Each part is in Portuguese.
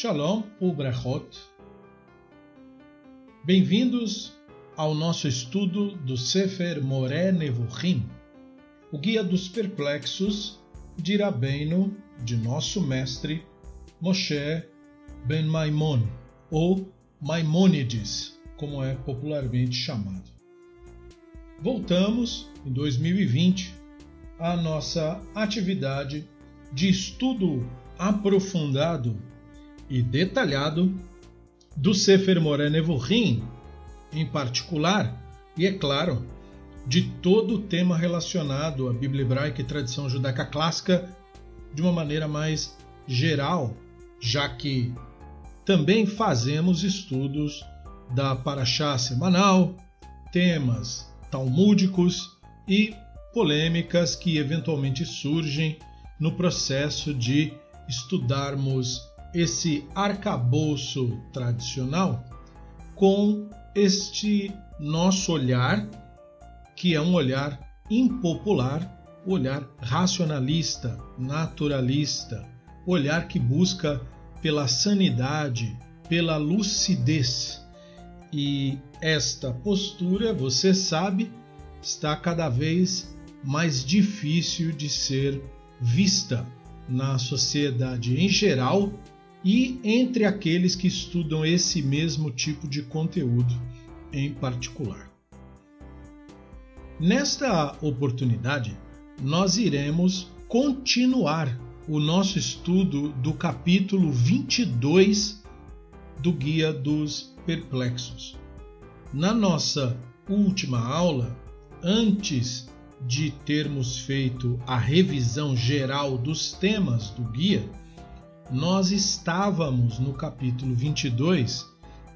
Shalom Ubrachot. Bem-vindos ao nosso estudo do Sefer Moré Nevuchim, o Guia dos Perplexos de Rabbeinu, de nosso mestre Moshe Ben Maimon, ou Maimônides, como é popularmente chamado. Voltamos, em 2020, à nossa atividade de estudo aprofundado e detalhado do Sefer Moré Nevuchim, em particular, e é claro, de todo o tema relacionado à Bíblia hebraica e tradição judaica clássica de uma maneira mais geral, já que também fazemos estudos da Paraxá semanal, temas talmúdicos e polêmicas que eventualmente surgem no processo de estudarmos esse arcabouço tradicional com este nosso olhar, que é um olhar impopular, olhar racionalista, naturalista, olhar que busca pela sanidade, pela lucidez. E esta postura, você sabe, está cada vez mais difícil de ser vista na sociedade em geral e entre aqueles que estudam esse mesmo tipo de conteúdo em particular. Nesta oportunidade, nós iremos continuar o nosso estudo do capítulo 22 do Guia dos Perplexos. Na nossa última aula, antes de termos feito a revisão geral dos temas do guia, nós estávamos no capítulo 22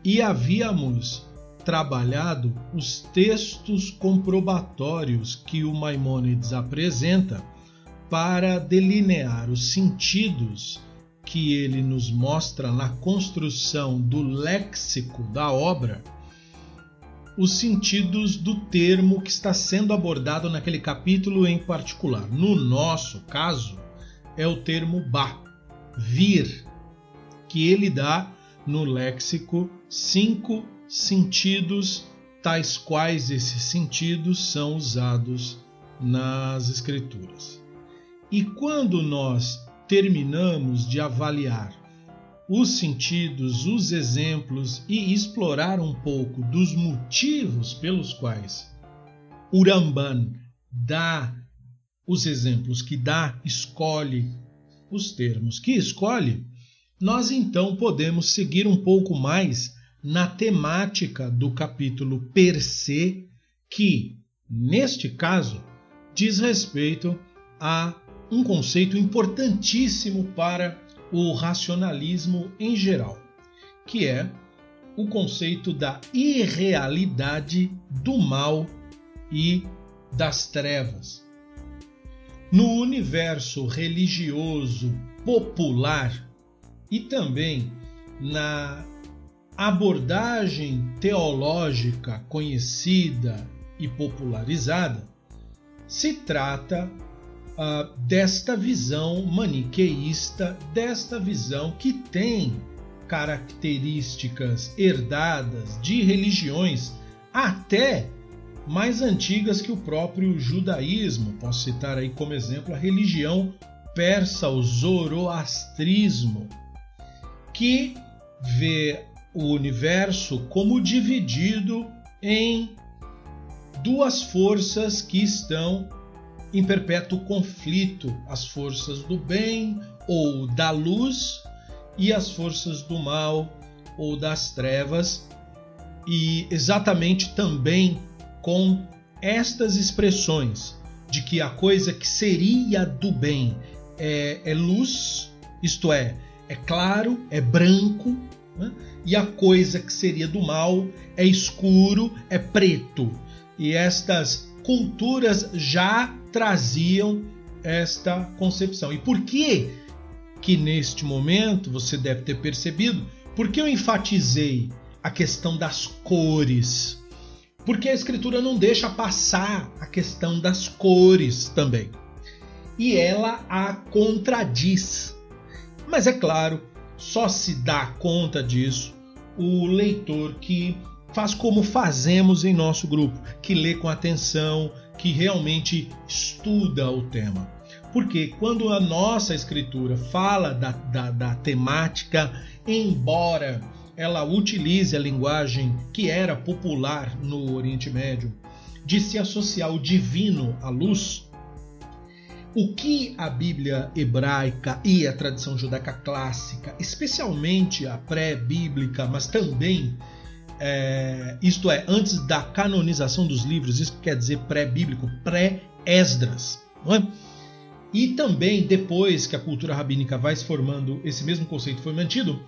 e havíamos trabalhado os textos comprobatórios que o Maimônides apresenta para delinear os sentidos que ele nos mostra na construção do léxico da obra, os sentidos do termo que está sendo abordado naquele capítulo em particular. No nosso caso, é o termo ba, vir, que ele dá no léxico cinco sentidos, tais quais esses sentidos são usados nas Escrituras. E quando nós terminamos de avaliar os sentidos, os exemplos e explorar um pouco dos motivos pelos quais o Ramban dá os exemplos que dá, escolhe os termos que escolhe, nós então podemos seguir um pouco mais na temática do capítulo per se, que, neste caso, diz respeito a um conceito importantíssimo para o racionalismo em geral, que é o conceito da irrealidade do mal e das trevas. No universo religioso popular e também na abordagem teológica conhecida e popularizada, se trata uh, desta visão maniqueísta, desta visão que tem características herdadas de religiões até mais antigas que o próprio judaísmo. Posso citar aí como exemplo a religião persa, o zoroastrismo, que vê o universo como dividido em duas forças que estão em perpétuo conflito: as forças do bem ou da luz e as forças do mal ou das trevas. E exatamente também com estas expressões de que a coisa que seria do bem é, é luz, isto é, é claro, é branco, né? e a coisa que seria do mal é escuro, é preto. E estas culturas já traziam esta concepção. E por que que neste momento você deve ter percebido? Porque eu enfatizei a questão das cores porque a escritura não deixa passar a questão das cores também. E ela a contradiz. Mas é claro, só se dá conta disso o leitor que faz como fazemos em nosso grupo, que lê com atenção, que realmente estuda o tema. Porque quando a nossa escritura fala da, da, da temática, embora ela utilize a linguagem que era popular no Oriente Médio, de se associar o divino à luz, o que a Bíblia hebraica e a tradição judaica clássica, especialmente a pré-bíblica, mas também, é, isto é, antes da canonização dos livros, isso quer dizer pré-bíblico, pré-Esdras, não é? E também depois que a cultura rabínica vai se formando, esse mesmo conceito foi mantido,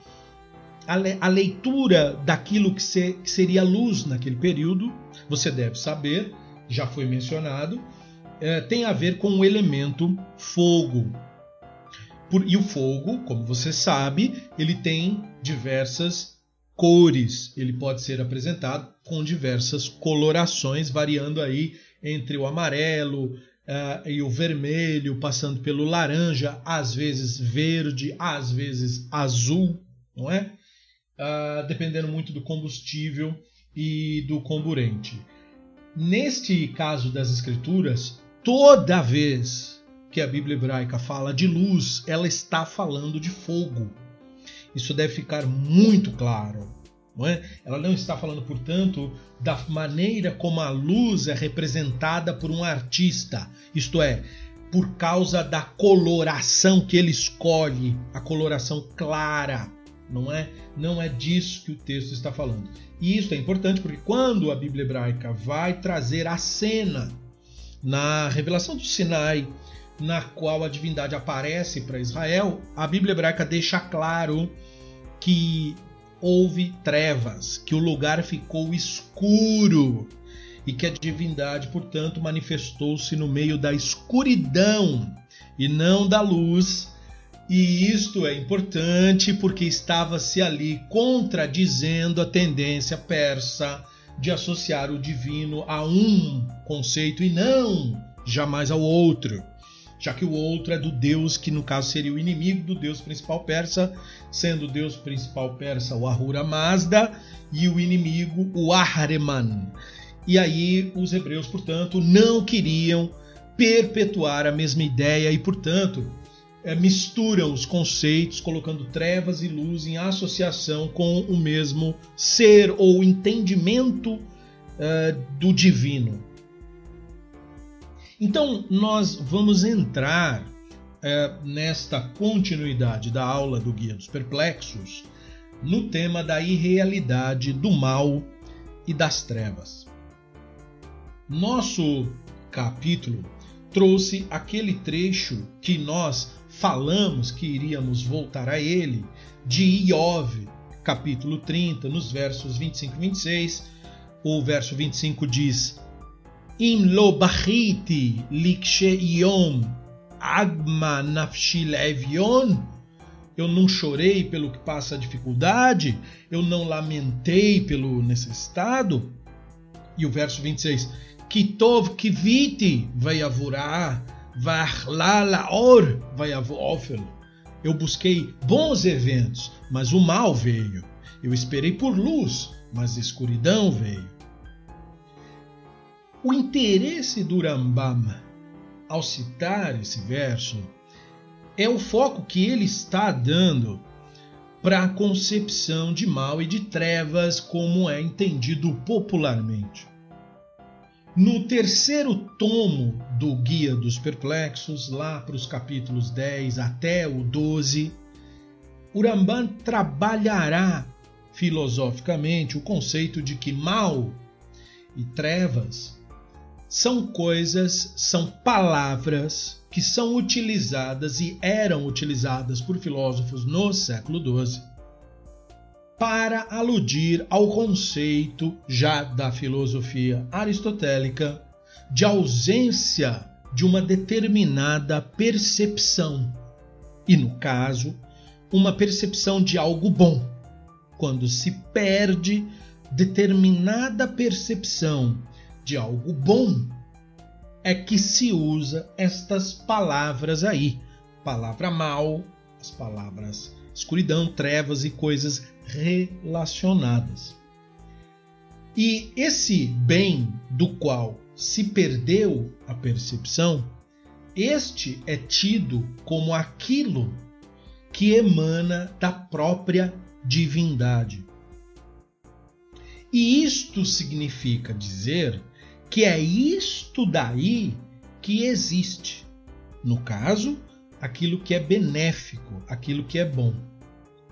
a, le a leitura daquilo que, se que seria luz naquele período, você deve saber, já foi mencionado, é, tem a ver com o elemento fogo. Por, e o fogo, como você sabe, ele tem diversas cores. Ele pode ser apresentado com diversas colorações, variando aí entre o amarelo uh, e o vermelho, passando pelo laranja, às vezes verde, às vezes azul, não é? Uh, dependendo muito do combustível e do comburente. Neste caso das escrituras, toda vez que a Bíblia hebraica fala de luz, ela está falando de fogo. Isso deve ficar muito claro. Não é? Ela não está falando, portanto, da maneira como a luz é representada por um artista, isto é, por causa da coloração que ele escolhe, a coloração clara, não é? Não é disso que o texto está falando. E isso é importante porque quando a Bíblia hebraica vai trazer a cena na revelação do Sinai, na qual a divindade aparece para Israel, a Bíblia hebraica deixa claro que houve trevas, que o lugar ficou escuro e que a divindade, portanto, manifestou-se no meio da escuridão e não da luz e isto é importante porque estava-se ali contradizendo a tendência persa de associar o divino a um conceito e não jamais ao outro, já que o outro é do deus que no caso seria o inimigo do deus principal persa, sendo o deus principal persa o Ahura Mazda e o inimigo o Ahriman. E aí os hebreus, portanto, não queriam perpetuar a mesma ideia e, portanto, é, misturam os conceitos, colocando trevas e luz em associação com o mesmo ser ou entendimento é, do divino. Então, nós vamos entrar é, nesta continuidade da aula do Guia dos Perplexos no tema da irrealidade, do mal e das trevas. Nosso capítulo trouxe aquele trecho que nós falamos que iríamos voltar a ele, de Iov, capítulo 30, nos versos 25 e 26. O verso 25 diz: Im lo bachiti likshe yom agma nafshi levion. Eu não chorei pelo que passa a dificuldade, eu não lamentei pelo necessitado. E o verso 26, Kitov kiviti vayavurah Varlalaor Vayavofel. Eu busquei bons eventos, mas o mal veio. Eu esperei por luz, mas escuridão veio. O interesse do Rambam ao citar esse verso é o foco que ele está dando para a concepção de mal e de trevas como é entendido popularmente. No terceiro tomo do Guia dos Perplexos, lá para os capítulos 10 até o 12, Uramban trabalhará filosoficamente o conceito de que mal e trevas são coisas, são palavras que são utilizadas e eram utilizadas por filósofos no século XII para aludir ao conceito já da filosofia aristotélica de ausência de uma determinada percepção, e no caso, uma percepção de algo bom. Quando se perde determinada percepção de algo bom, é que se usa estas palavras aí, palavra mal, as palavras escuridão, trevas e coisas relacionadas. E esse bem do qual se perdeu a percepção, este é tido como aquilo que emana da própria divindade. E isto significa dizer que é isto daí que existe. No caso, aquilo que é benéfico, aquilo que é bom.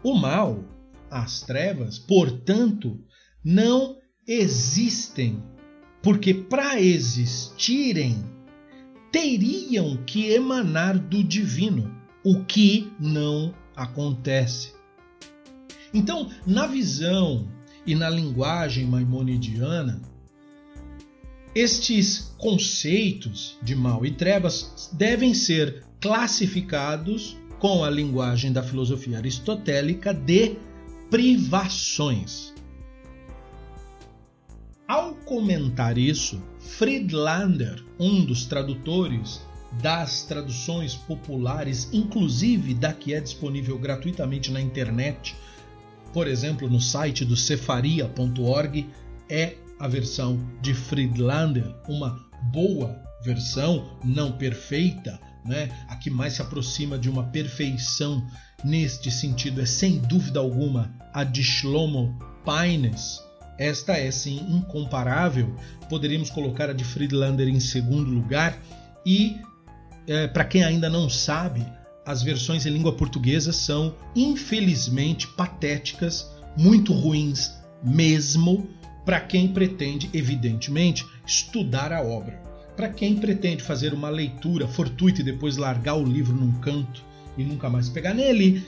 O mal, as trevas, portanto, não existem, porque para existirem teriam que emanar do divino, o que não acontece. Então, na visão e na linguagem maimonidiana, estes conceitos de mal e trevas devem ser classificados com a linguagem da filosofia aristotélica de privações. Ao comentar isso, Friedlander, um dos tradutores das traduções populares, inclusive da que é disponível gratuitamente na internet, por exemplo, no site do cefaria.org, é a versão de Friedlander, uma boa versão, não perfeita, né? A que mais se aproxima de uma perfeição neste sentido é sem dúvida alguma a de Shlomo Paines. Esta é sim incomparável. Poderíamos colocar a de Friedlander em segundo lugar e é, para quem ainda não sabe, as versões em língua portuguesa são infelizmente patéticas, muito ruins mesmo para quem pretende, evidentemente, estudar a obra. Para quem pretende fazer uma leitura fortuita e depois largar o livro num canto e nunca mais pegar nele,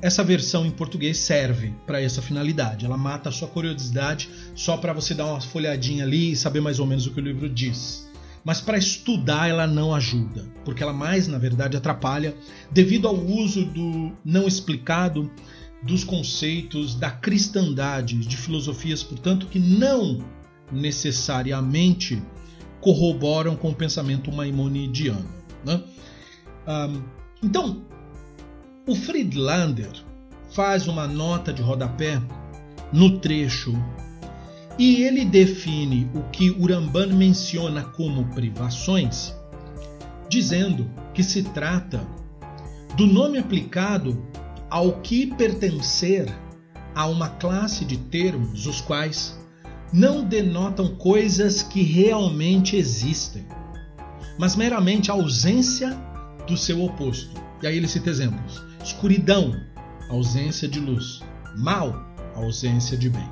essa versão em português serve para essa finalidade. Ela mata a sua curiosidade só para você dar uma folhadinha ali e saber mais ou menos o que o livro diz. Mas para estudar ela não ajuda, porque ela mais, na verdade, atrapalha devido ao uso do não explicado dos conceitos da cristandade, de filosofias, portanto, que não necessariamente corroboram com o pensamento maimonidiano. Né? Um, então, o Friedlander faz uma nota de rodapé no trecho e ele define o que Uramban menciona como privações, dizendo que se trata do nome aplicado ao que pertencer a uma classe de termos os quais não denotam coisas que realmente existem, mas meramente a ausência do seu oposto. E aí ele cita exemplos: escuridão, ausência de luz, mal, ausência de bem.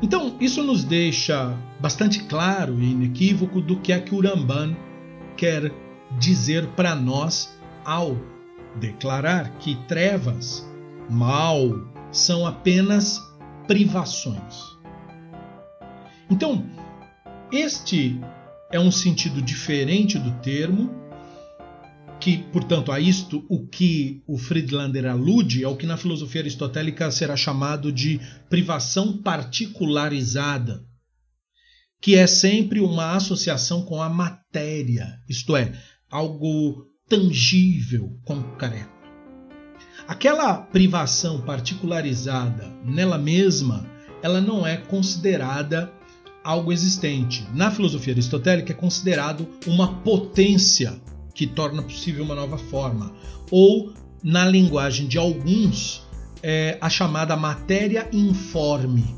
Então, isso nos deixa bastante claro e inequívoco do que é que o Ramban quer dizer para nós ao declarar que trevas, mal, são apenas privações. Então, este é um sentido diferente do termo, que, portanto, a isto o que o Friedlander alude é o que na filosofia aristotélica será chamado de privação particularizada, que é sempre uma associação com a matéria, isto é, algo tangível, concreto. Aquela privação particularizada nela mesma, ela não é considerada algo existente. Na filosofia aristotélica é considerado uma potência que torna possível uma nova forma, ou na linguagem de alguns, é a chamada matéria informe,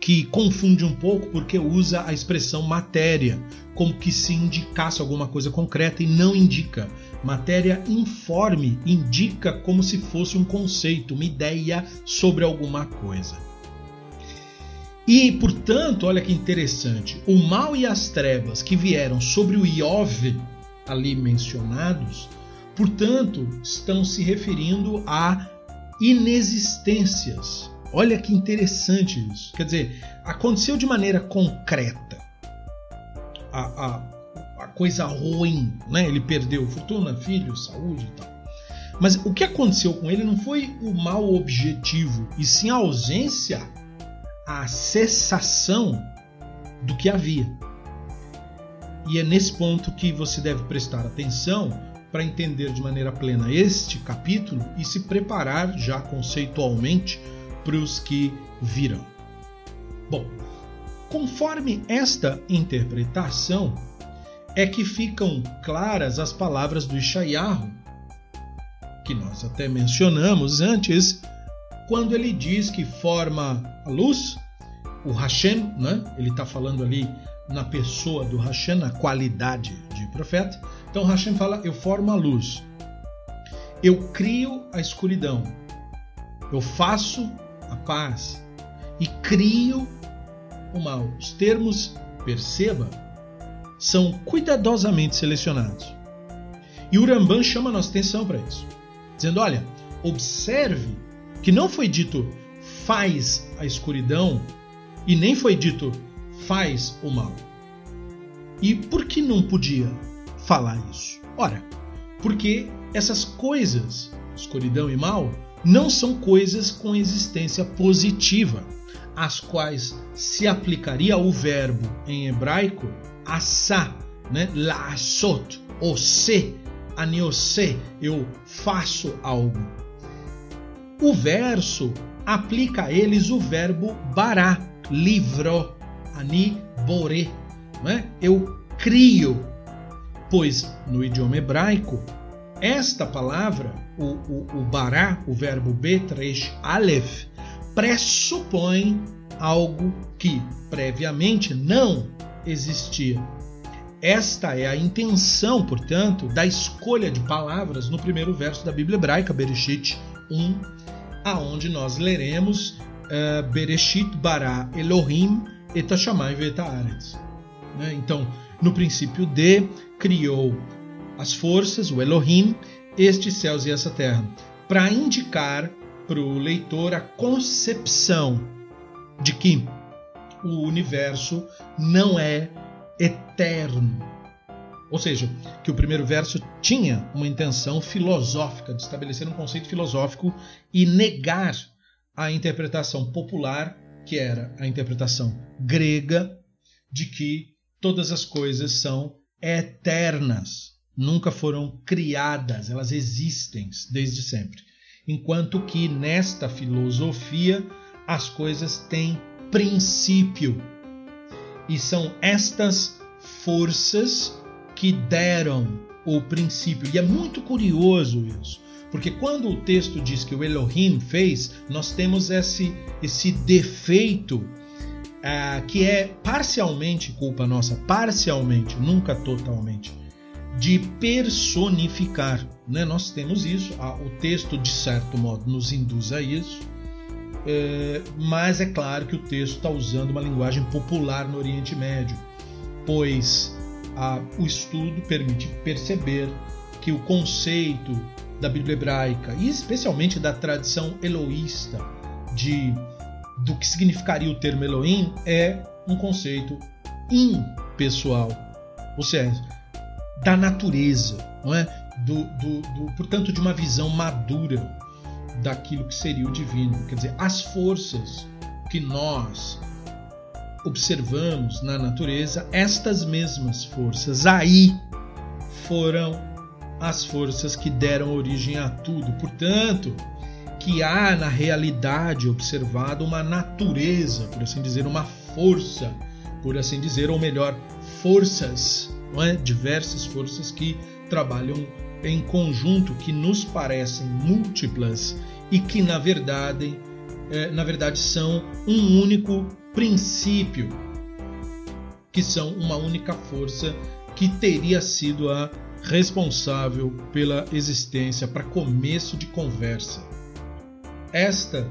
que confunde um pouco porque usa a expressão matéria como que se indicasse alguma coisa concreta e não indica. Matéria informe indica como se fosse um conceito, uma ideia sobre alguma coisa. E, portanto, olha que interessante, o mal e as trevas que vieram sobre o Iove ali mencionados, portanto, estão se referindo a inexistências. Olha que interessante isso. Quer dizer, aconteceu de maneira concreta. A, a, a coisa ruim, né? Ele perdeu fortuna, filho, saúde e tal. Mas o que aconteceu com ele não foi o mal objetivo, e sim a ausência, a cessação do que havia. E é nesse ponto que você deve prestar atenção, para entender de maneira plena este capítulo e se preparar já conceitualmente para os que virão. Bom, conforme esta interpretação, é que ficam claras as palavras do Ishayahu, que nós até mencionamos antes, quando ele diz que forma a luz, o Hashem, né? ele está falando ali na pessoa do Hashem, na qualidade de profeta. Então Hashem fala: Eu formo a luz, eu crio a escuridão, eu faço a paz e crio o mal. Os termos, perceba, são cuidadosamente selecionados. E o Ramban chama a nossa atenção para isso, dizendo: olha, observe que não foi dito faz a escuridão e nem foi dito faz o mal. E por que não podia falar isso? Ora, porque essas coisas, escuridão e mal, não são coisas com existência positiva, às quais se aplicaria o verbo em hebraico asa, né? Laasot, ou se, aniose, eu faço algo. O verso aplica a eles o verbo bará, livro, ani bore, né? eu crio. Pois no idioma hebraico, esta palavra, o, o, o bará, o verbo betresh alef, pressupõe algo que previamente não existia. Esta é a intenção, portanto, da escolha de palavras no primeiro verso da Bíblia hebraica, Bereshit 1, aonde nós leremos uh, Bereshit Elohim et hashamayim né? Então, no princípio de criou as forças, o Elohim, estes céus e essa terra, para indicar para o leitor a concepção de que o universo não é eterno. Ou seja, que o primeiro verso tinha uma intenção filosófica, de estabelecer um conceito filosófico e negar a interpretação popular, que era a interpretação grega, de que todas as coisas são eternas, nunca foram criadas, elas existem desde sempre. Enquanto que nesta filosofia as coisas têm princípio. E são estas forças que deram o princípio. E é muito curioso isso, porque quando o texto diz que o Elohim fez, nós temos esse, esse defeito uh, que é parcialmente culpa nossa, parcialmente, nunca totalmente, de personificar. Né? Nós temos isso, o texto de certo modo nos induz a isso, é, mas é claro que o texto está usando uma linguagem popular no Oriente Médio, pois o estudo permite perceber que o conceito da Bíblia hebraica e especialmente da tradição eloísta de do que significaria o termo Elohim é um conceito impessoal, ou seja, da natureza, não é? Do, do, do, portanto, de uma visão madura daquilo que seria o divino. Quer dizer, as forças que nós observamos na natureza, estas mesmas forças aí foram as forças que deram origem a tudo. Portanto, que há na realidade observada uma natureza, por assim dizer, uma força, por assim dizer, ou melhor, forças, não é? diversas forças que trabalham em conjunto que nos parecem múltiplas e que na verdade, é, na verdade são um único princípio, que são uma única força que teria sido a responsável pela existência para começo de conversa. Esta,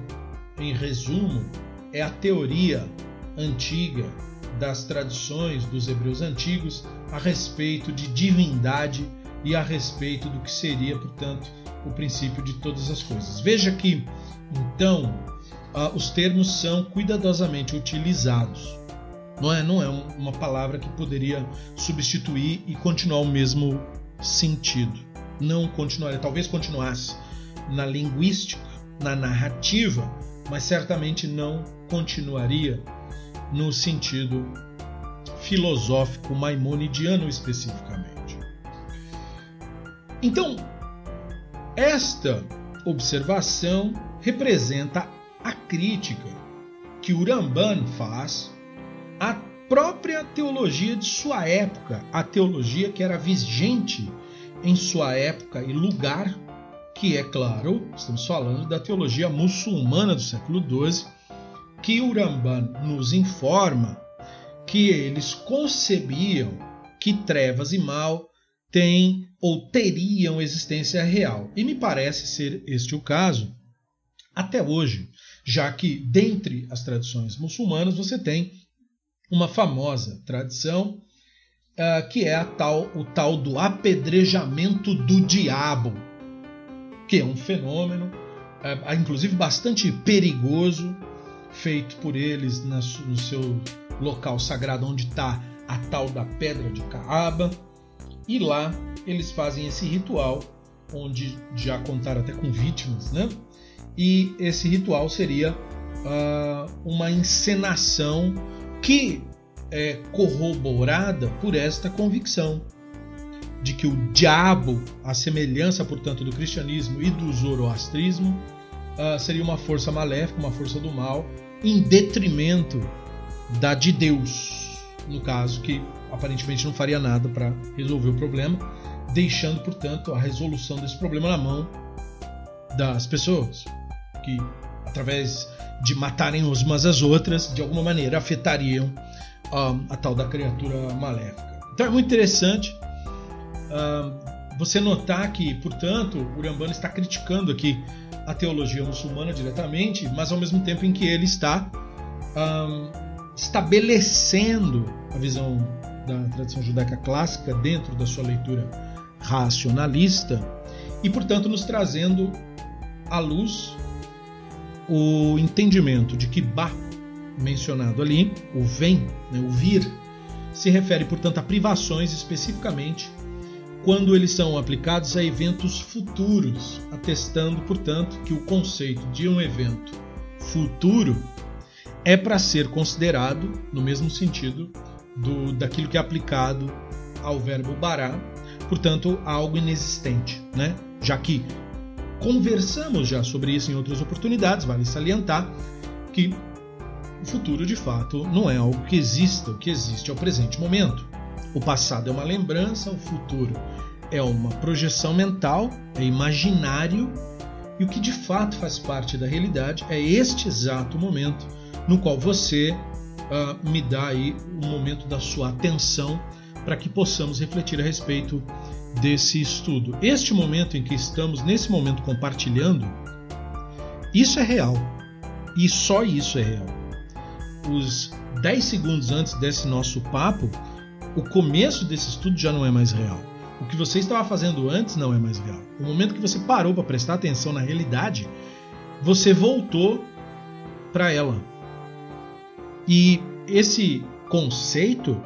em resumo, é a teoria antiga das tradições dos hebreus antigos a respeito de divindade e a respeito do que seria, portanto, o princípio de todas as coisas. Veja que, então, uh, os termos são cuidadosamente utilizados. Não é, não é uma palavra que poderia substituir e continuar o mesmo sentido. Não continuaria, talvez continuasse na linguística, na narrativa, mas certamente não continuaria no sentido filosófico maimonidiano especificamente. Então, esta observação representa a crítica que Uramban faz à própria teologia de sua época, a teologia que era vigente em sua época e lugar, que é claro, estamos falando da teologia muçulmana do século XII, que Uramban nos informa que eles concebiam que trevas e mal têm ou teriam existência real. E me parece ser este o caso até hoje, já que dentre as tradições muçulmanas você tem uma famosa tradição uh, que é tal, o tal do apedrejamento do diabo, que é um fenômeno, uh, inclusive bastante perigoso, feito por eles no seu local sagrado onde está a tal da pedra de Caaba. E lá eles fazem esse ritual, onde já contaram até com vítimas, né? E esse ritual seria uh, uma encenação que é corroborada por esta convicção de que o diabo, a semelhança, portanto, do cristianismo e do zoroastrismo, uh, seria uma força maléfica, uma força do mal, em detrimento da de Deus, no caso, que aparentemente não faria nada para resolver o problema, deixando, portanto, a resolução desse problema na mão das pessoas, que através de matarem umas às outras, de alguma maneira afetariam um, a tal da criatura maléfica. Então é muito interessante um, você notar que, portanto, o Urambana está criticando aqui a teologia muçulmana diretamente, mas ao mesmo tempo em que ele está um, estabelecendo a visão da tradição judaica clássica dentro da sua leitura racionalista e, portanto, nos trazendo à luz o entendimento de que Ba, mencionado ali, o vem, né, o vir, se refere, portanto, a privações especificamente quando eles são aplicados a eventos futuros, atestando, portanto, que o conceito de um evento futuro é para ser considerado no mesmo sentido do daquilo que é aplicado ao verbo bará, portanto, algo inexistente, né? Já que conversamos já sobre isso em outras oportunidades, vale salientar que o futuro de fato não é algo que exista, o que existe é o presente momento. O passado é uma lembrança, o futuro é uma projeção mental, é imaginário, e o que de fato faz parte da realidade é este exato momento no qual você uh, me dá aí o momento da sua atenção para que possamos refletir a respeito desse estudo. Este momento em que estamos, nesse momento compartilhando, isso é real. E só isso é real. Os 10 segundos antes desse nosso papo, o começo desse estudo já não é mais real. O que você estava fazendo antes não é mais real. O momento que você parou para prestar atenção na realidade, você voltou para ela. E esse conceito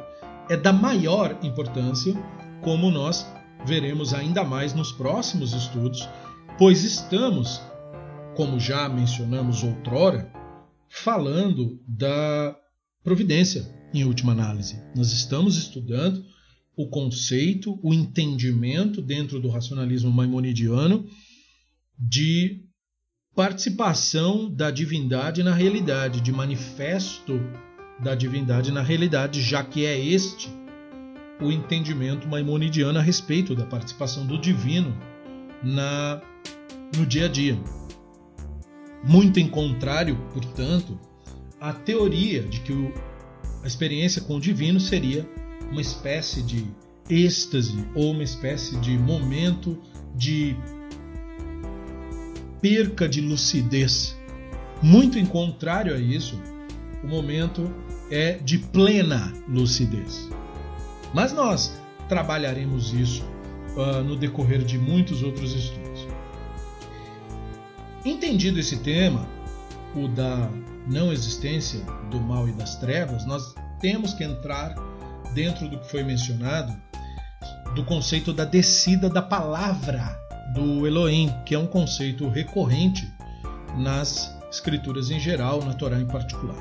é da maior importância, como nós veremos ainda mais nos próximos estudos, pois estamos, como já mencionamos outrora, falando da providência em última análise. Nós estamos estudando o conceito, o entendimento dentro do racionalismo maimonidiano de participação da divindade na realidade, de manifesto da divindade na realidade, já que é este o entendimento maimonidiano a respeito da participação do divino na no dia a dia. Muito em contrário, portanto, à teoria de que o, a experiência com o divino seria uma espécie de êxtase ou uma espécie de momento de perca de lucidez. Muito em contrário a isso, o momento é de plena lucidez. Mas nós trabalharemos isso uh, no decorrer de muitos outros estudos. Entendido esse tema, o da não existência do mal e das trevas, nós temos que entrar dentro do que foi mencionado do conceito da descida da palavra do Elohim, que é um conceito recorrente nas escrituras em geral, na Torá em particular.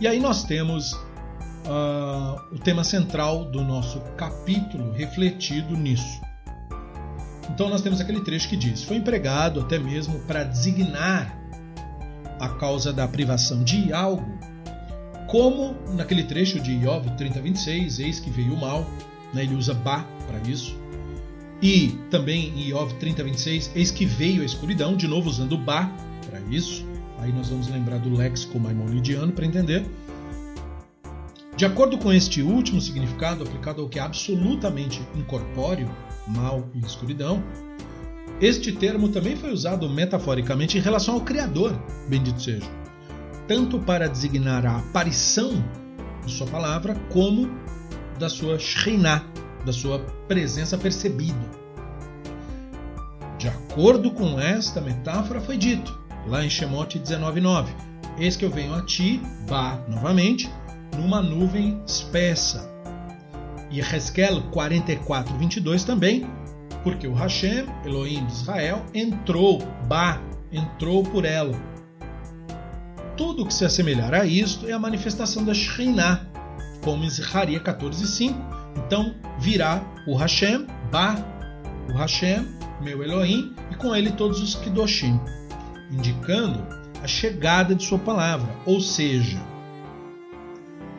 E aí nós temos uh, o tema central do nosso capítulo refletido nisso. Então nós temos aquele trecho que diz: Foi empregado até mesmo para designar a causa da privação de algo, como naquele trecho de Iov 30, 26, eis que veio o mal, né? ele usa Ba para isso. E também em Iov 30, 26, eis que veio a escuridão, de novo usando Ba para isso. Aí nós vamos lembrar do léxico maimonidiano para entender. De acordo com este último significado aplicado ao que é absolutamente incorpóreo, mal e escuridão, este termo também foi usado metaforicamente em relação ao Criador, bendito seja, tanto para designar a aparição de sua palavra, como da sua Shekhinah, da sua presença percebida. De acordo com esta metáfora, foi dito, lá em Shemot 19,9: Eis que eu venho a ti, Ba, novamente, numa nuvem espessa. E Hezkel 44, 22 também, porque o Hashem, Elohim de Israel, entrou, Ba, entrou por ela. Tudo que se assemelhar a isto é a manifestação da Shekhinah, como em Zecharia 14,5. Então virá o Hashem, Ba, o Hashem, meu Elohim, e com ele todos os Kidoshim, indicando a chegada de sua palavra, ou seja,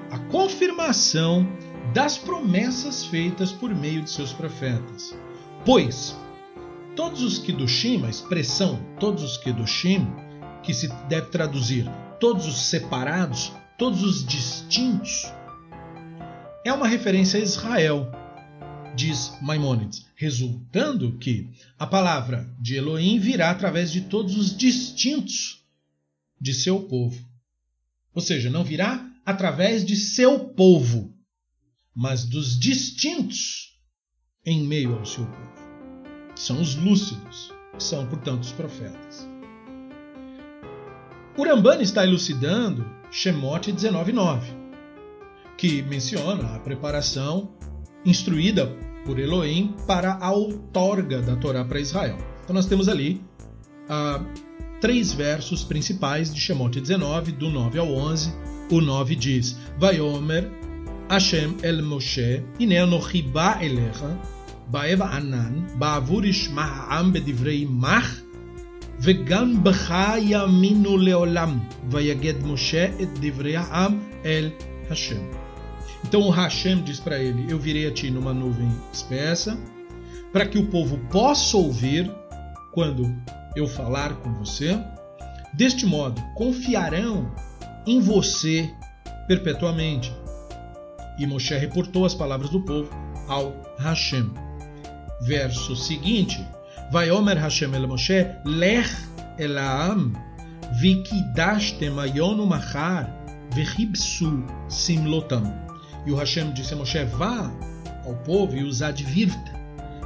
a confirmação das promessas feitas por meio de seus profetas. Pois todos os Kedushim, a expressão todos os Kedushim, que se deve traduzir todos os separados, todos os distintos, é uma referência a Israel, diz Maimônides, resultando que a palavra de Elohim virá através de todos os distintos de seu povo. Ou seja, não virá através de seu povo, mas dos distintos em meio ao seu povo são os lúcidos, que são, portanto, os profetas. Urambani está elucidando Shemote 19.9, que menciona a preparação instruída por Elohim para a outorga da Torá para Israel. Então nós temos ali ah, três versos principais de Shemote 19, do 9 ao 11. O 9 diz, Vayomer Hashem el Moshe, Inenochiba elecha, באב ענן, בעבור ישמע העם בדברי מח, וגם בך יאמינו לעולם, ויגד משה את דברי העם אל Hashem. Então o Hashem diz para ele: Eu virei a ti numa nuvem espessa, para que o povo possa ouvir quando eu falar com você. Deste modo, confiarão em você perpetuamente. E Moshe reportou as palavras do povo ao Hashem. Verso seguinte: Vai Omer Hashem el Moshe, Lech el Aam, vikidashtem ayonu machar, vechibsu simlotam. E o Hashem disse a Moshe: Vá ao povo e os advirta,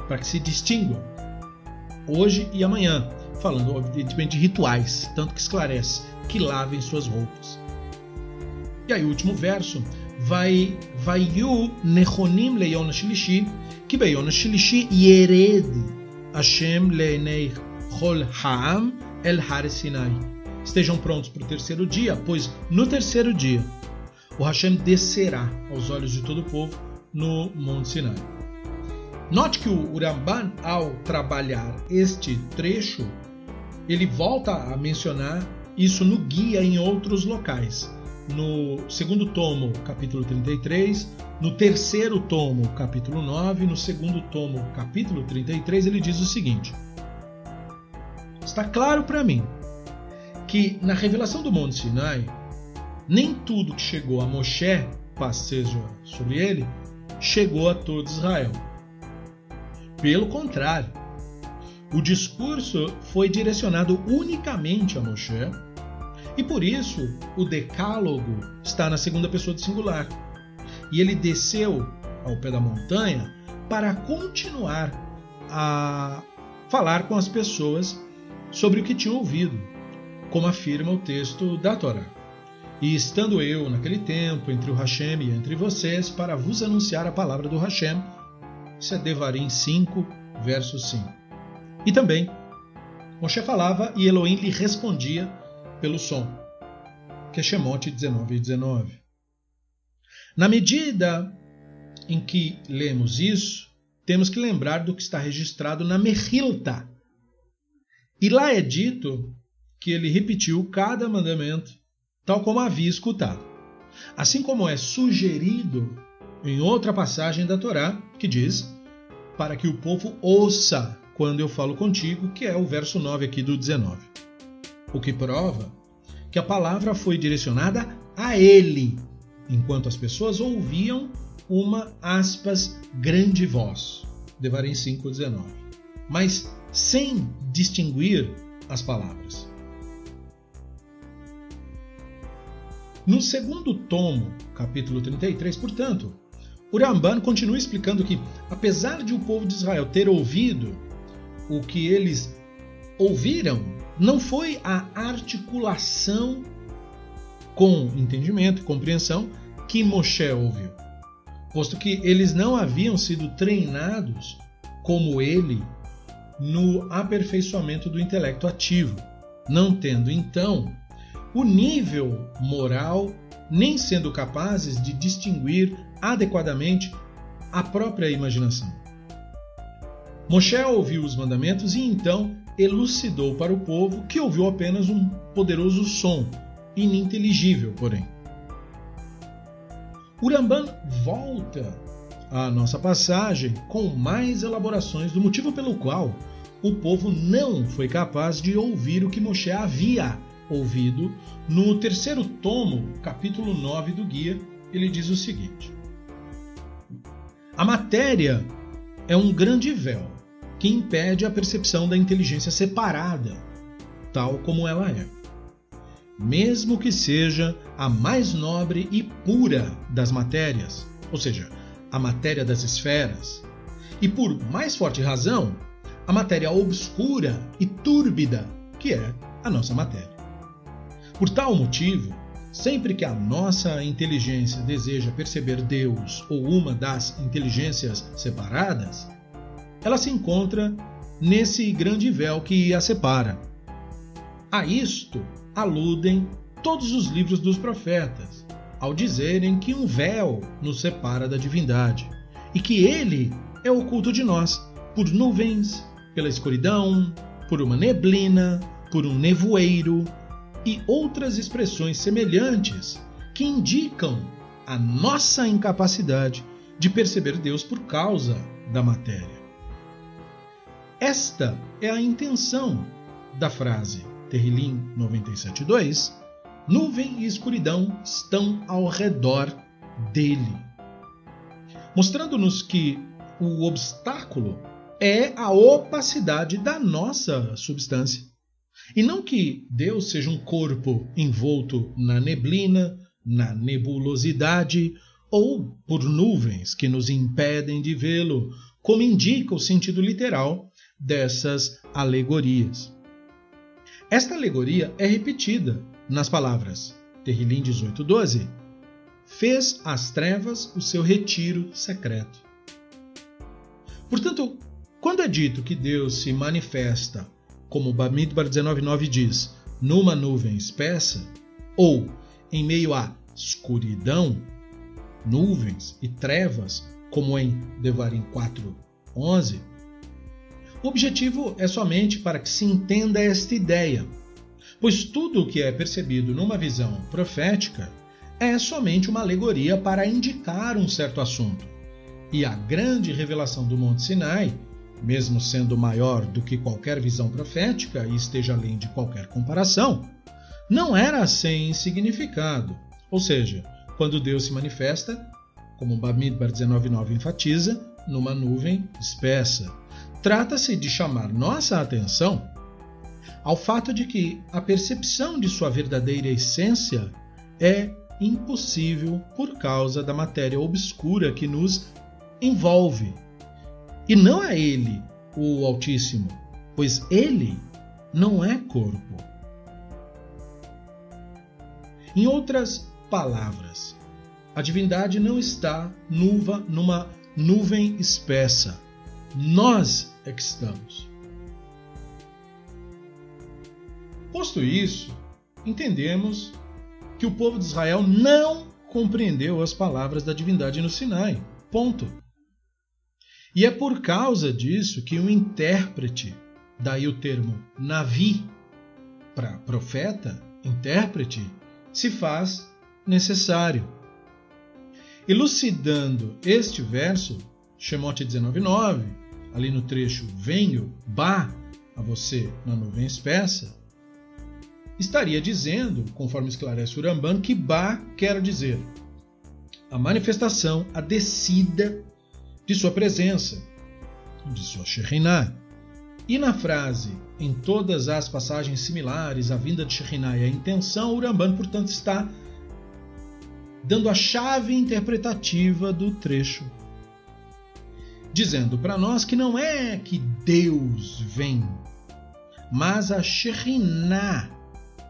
para que se distinguam, hoje e amanhã, falando evidentemente de rituais, tanto que esclarece, que lavem suas roupas. E aí o último verso, vai vayu nechonim leyona shlishi, que beyona shlishi yered Hashem leinei chol ha'am el har Sinai. Estejam prontos para o terceiro dia, pois no terceiro dia o Hashem descerá aos olhos de todo o povo no Monte Sinai. Note que o Uramban, ao trabalhar este trecho, ele volta a mencionar isso no guia em outros locais no segundo tomo, capítulo 33, no terceiro tomo, capítulo 9, no segundo tomo, capítulo 33, ele diz o seguinte: Está claro para mim que na revelação do Monte Sinai, nem tudo que chegou a Moshe, paz seja sobre ele, chegou a todo Israel. Pelo contrário, o discurso foi direcionado unicamente a Moshe e por isso o decálogo está na segunda pessoa do singular. E ele desceu ao pé da montanha para continuar a falar com as pessoas sobre o que tinham ouvido, como afirma o texto da Torá. E estando eu naquele tempo entre o Hashem e entre vocês para vos anunciar a palavra do Hashem, isso é Devarim 5, verso 5. E também, Moshe falava e Elohim lhe respondia pelo som, que é Shemot 19 e 19. Na medida em que lemos isso, temos que lembrar do que está registrado na Mechilta. E lá é dito que ele repetiu cada mandamento, tal como havia escutado. Assim como é sugerido em outra passagem da Torá, que diz: Para que o povo ouça quando eu falo contigo, que é o verso 9 aqui do 19. O que prova que a palavra foi direcionada a ele, enquanto as pessoas ouviam uma aspas grande voz. Devarim 5:19. Mas sem distinguir as palavras. No segundo tomo, capítulo 33, portanto, o Ramban continua explicando que, apesar de o povo de Israel ter ouvido o que eles ouviram, não foi a articulação com entendimento e compreensão que Moshe ouviu, posto que eles não haviam sido treinados como ele no aperfeiçoamento do intelecto ativo, não tendo então o nível moral, nem sendo capazes de distinguir adequadamente a própria imaginação. Moshe ouviu os mandamentos e então elucidou para o povo que ouviu apenas um poderoso som, ininteligível, porém. Uramban volta à nossa passagem com mais elaborações do motivo pelo qual o povo não foi capaz de ouvir o que Moshe havia ouvido. No terceiro tomo, capítulo 9 do guia, ele diz o seguinte: A matéria é um grande véu que impede a percepção da inteligência separada, tal como ela é. Mesmo que seja a mais nobre e pura das matérias, ou seja, a matéria das esferas, e por mais forte razão, a matéria obscura e túrbida que é a nossa matéria. Por tal motivo, sempre que a nossa inteligência deseja perceber Deus ou uma das inteligências separadas, ela se encontra nesse grande véu que a separa. A isto aludem todos os livros dos profetas, ao dizerem que um véu nos separa da divindade e que ele é oculto de nós por nuvens, pela escuridão, por uma neblina, por um nevoeiro e outras expressões semelhantes que indicam a nossa incapacidade de perceber Deus por causa da matéria. Esta é a intenção da frase Terrilim 97.2: Nuvem e escuridão estão ao redor dele. Mostrando-nos que o obstáculo é a opacidade da nossa substância. E não que Deus seja um corpo envolto na neblina, na nebulosidade ou por nuvens que nos impedem de vê-lo, como indica o sentido literal dessas alegorias. Esta alegoria é repetida nas palavras Terrilim 18:12. Fez as trevas o seu retiro secreto. Portanto, quando é dito que Deus se manifesta, como Bamidbar 19.9 diz, numa nuvem espessa, ou em meio à escuridão, nuvens e trevas, como em Devarim 4.11, o objetivo é somente para que se entenda esta ideia, pois tudo o que é percebido numa visão profética é somente uma alegoria para indicar um certo assunto. E a grande revelação do Monte Sinai mesmo sendo maior do que qualquer visão profética e esteja além de qualquer comparação, não era sem significado. Ou seja, quando Deus se manifesta, como Bamidbar 19.9 enfatiza, numa nuvem espessa. Trata-se de chamar nossa atenção ao fato de que a percepção de sua verdadeira essência é impossível por causa da matéria obscura que nos envolve e não a ele, o Altíssimo, pois ele não é corpo. Em outras palavras, a divindade não está nuva numa nuvem espessa. Nós é que estamos. Posto isso, entendemos que o povo de Israel não compreendeu as palavras da divindade no Sinai. Ponto. E é por causa disso que o intérprete, daí o termo navi, para profeta, intérprete, se faz necessário. Elucidando este verso, Shemote 19.9, ali no trecho Venho, Ba, a você na nuvem espessa, estaria dizendo, conforme esclarece o Ramban, que Ba quer dizer a manifestação, a descida de sua presença, de sua Shekhinah. E na frase, em todas as passagens similares, a vinda de Shekhinah e a intenção, o Ramban, portanto, está dando a chave interpretativa do trecho, dizendo para nós que não é que Deus vem, mas a Shekhinah,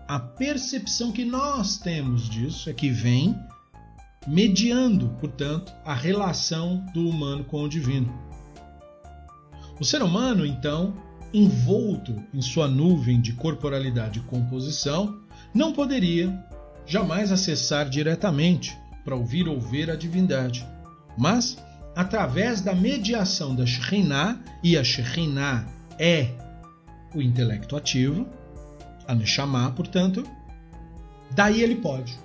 a percepção que nós temos disso é que vem mediando, portanto, a relação do humano com o divino. O ser humano, então, envolto em sua nuvem de corporalidade e composição, não poderia jamais acessar diretamente para ouvir ou ver a divindade, mas através da mediação da Shekhinah, e a Shekhinah é o intelecto ativo, a Neshama, portanto, daí ele pode.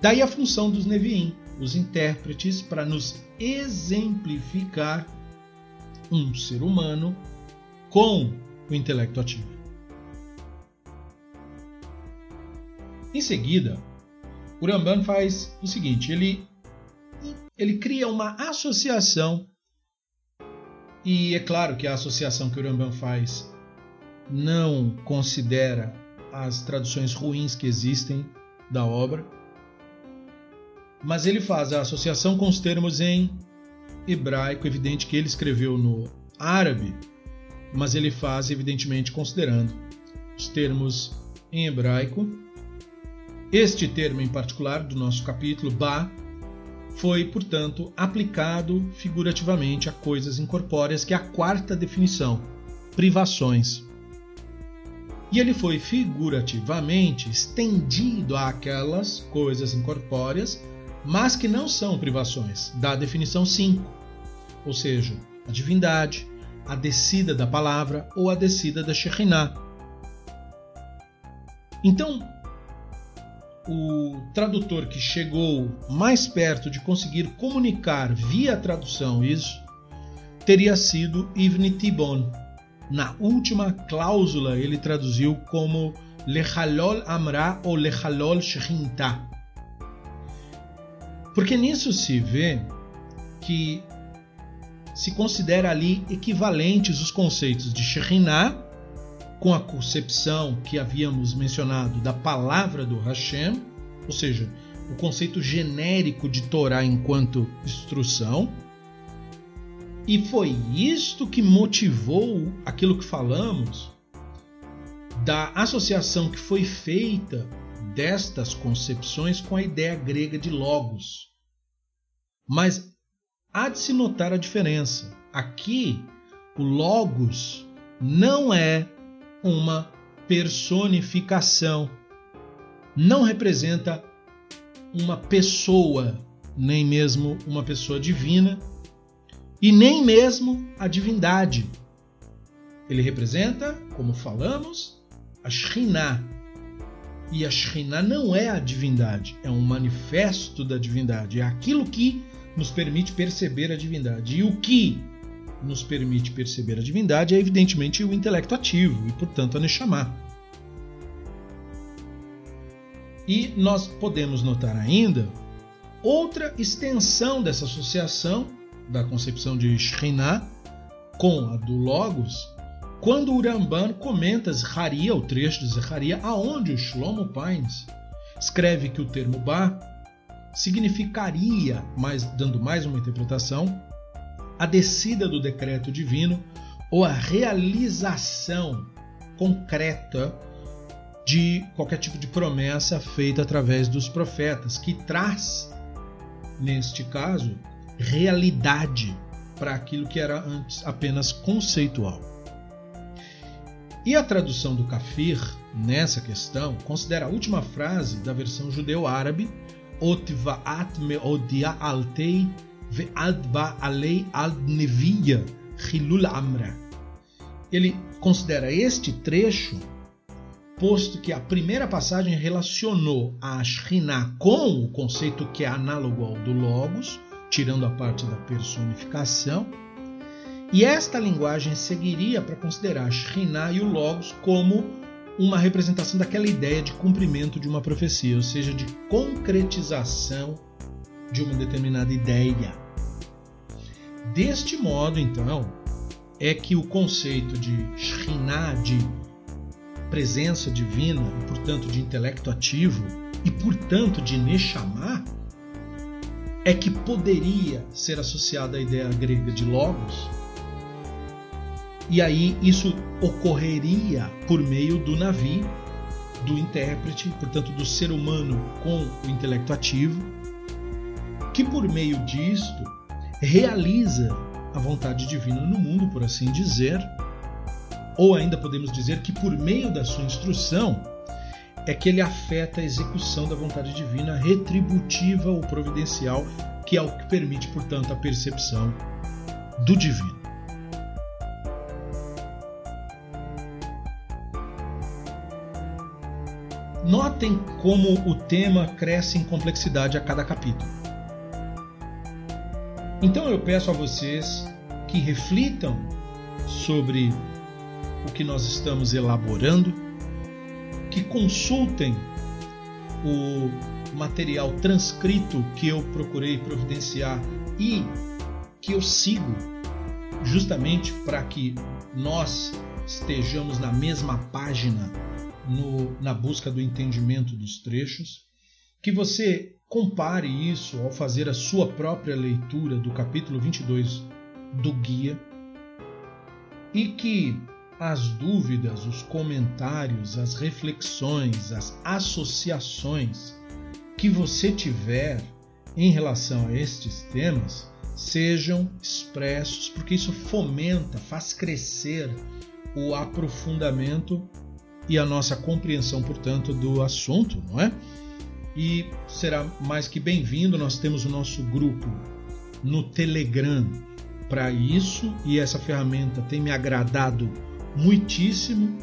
Daí a função dos Nevi'im, os intérpretes, para nos exemplificar um ser humano com o intelecto ativo. Em seguida, o Ramban faz o seguinte: ele, ele cria uma associação, e é claro que a associação que o Ramban faz não considera as traduções ruins que existem da obra, mas ele faz a associação com os termos em hebraico, evidente que ele escreveu no árabe, mas ele faz evidentemente considerando os termos em hebraico. Este termo em particular do nosso capítulo ba foi, portanto, aplicado figurativamente a coisas incorpóreas, que é a quarta definição, privações. E ele foi figurativamente estendido àquelas coisas incorpóreas mas que não são privações, da definição 5, ou seja, a divindade, a descida da palavra ou a descida da Shekhinah. Então, o tradutor que chegou mais perto de conseguir comunicar via tradução isso teria sido Ibn Tibon. Na última cláusula, ele traduziu como Lechalol Amra ou Lechalol Shekhinta porque nisso se vê que se considera ali equivalentes os conceitos de Shekhinah com a concepção que havíamos mencionado da palavra do Hashem, ou seja, o conceito genérico de Torá enquanto instrução. E foi isto que motivou aquilo que falamos da associação que foi feita destas concepções com a ideia grega de logos. Mas há de se notar a diferença. Aqui, o logos não é uma personificação, não representa uma pessoa, nem mesmo uma pessoa divina, e nem mesmo a divindade. Ele representa, como falamos, a Shekhinah, e a Shekhinah não é a divindade, é um manifesto da divindade, é aquilo que nos permite perceber a divindade. E o que nos permite perceber a divindade é evidentemente o intelecto ativo e, portanto, a Neshama. E nós podemos notar ainda outra extensão dessa associação da concepção de Shekhinah com a do Logos, quando o Ramban comenta Zecharia, o trecho de Zecharia, aonde o Shlomo Pines escreve que o termo Ba significaria, mais, dando mais uma interpretação, a descida do decreto divino ou a realização concreta de qualquer tipo de promessa feita através dos profetas, que traz, neste caso, realidade para aquilo que era antes apenas conceitual. E a tradução do Kafir nessa questão considera a última frase da versão judeu-árabe Otvaat meodia altei ve'ad ba'alei al neviya hilul amra. Ele considera este trecho, posto que a primeira passagem relacionou a Shekhinah com o conceito que é análogo ao do Logos, tirando a parte da personificação, e esta linguagem seguiria para considerar Shekhinah e o Logos como uma representação daquela ideia de cumprimento de uma profecia, ou seja, de concretização de uma determinada ideia. Deste modo, então, é que o conceito de Shekhinah, de presença divina, e portanto de intelecto ativo, e portanto de Neshama, é que poderia ser associado à ideia grega de Logos, e aí isso ocorreria por meio do Navi, do intérprete, portanto do ser humano com o intelecto ativo, que por meio disto realiza a vontade divina no mundo, por assim dizer, ou ainda podemos dizer que por meio da sua instrução é que ele afeta a execução da vontade divina retributiva ou providencial, que é o que permite, portanto, a percepção do divino. Notem como o tema cresce em complexidade a cada capítulo. Então eu peço a vocês que reflitam sobre o que nós estamos elaborando, que consultem o material transcrito que eu procurei providenciar e que eu sigo justamente para que nós estejamos na mesma página no, na busca do entendimento dos trechos, que você compare isso ao fazer a sua própria leitura do capítulo 22 do guia e que as dúvidas, os comentários, as reflexões, as associações que você tiver em relação a estes temas sejam expressos, porque isso fomenta, faz crescer o aprofundamento e a nossa compreensão, portanto, do assunto, não é? E será mais que bem-vindo. Nós temos o nosso grupo no Telegram para isso e essa ferramenta tem me agradado muitíssimo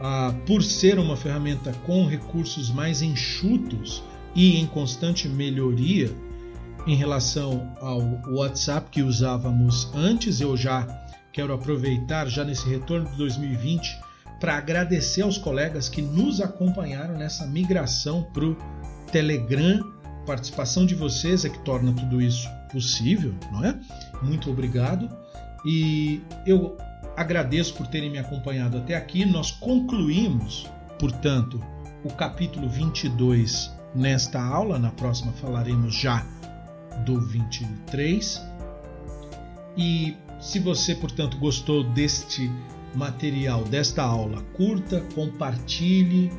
ah, por ser uma ferramenta com recursos mais enxutos e em constante melhoria em relação ao WhatsApp que usávamos antes. Eu já quero aproveitar já nesse retorno de 2020 para agradecer aos colegas que nos acompanharam nessa migração para o Telegram. A participação de vocês é que torna tudo isso possível, não é? Muito obrigado. E eu agradeço por terem me acompanhado até aqui. Nós concluímos, portanto, o capítulo 22 nesta aula. Na próxima falaremos já do 23. E se você, portanto, gostou deste material desta aula, curta, compartilhe,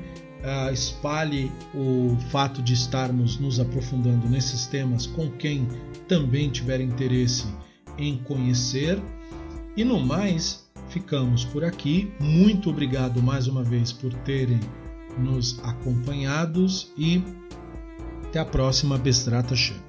uh, espalhe o fato de estarmos nos aprofundando nesses temas com quem também tiver interesse em conhecer. E no mais, ficamos por aqui. Muito obrigado mais uma vez por terem nos acompanhados e até a próxima Bestrata Shem.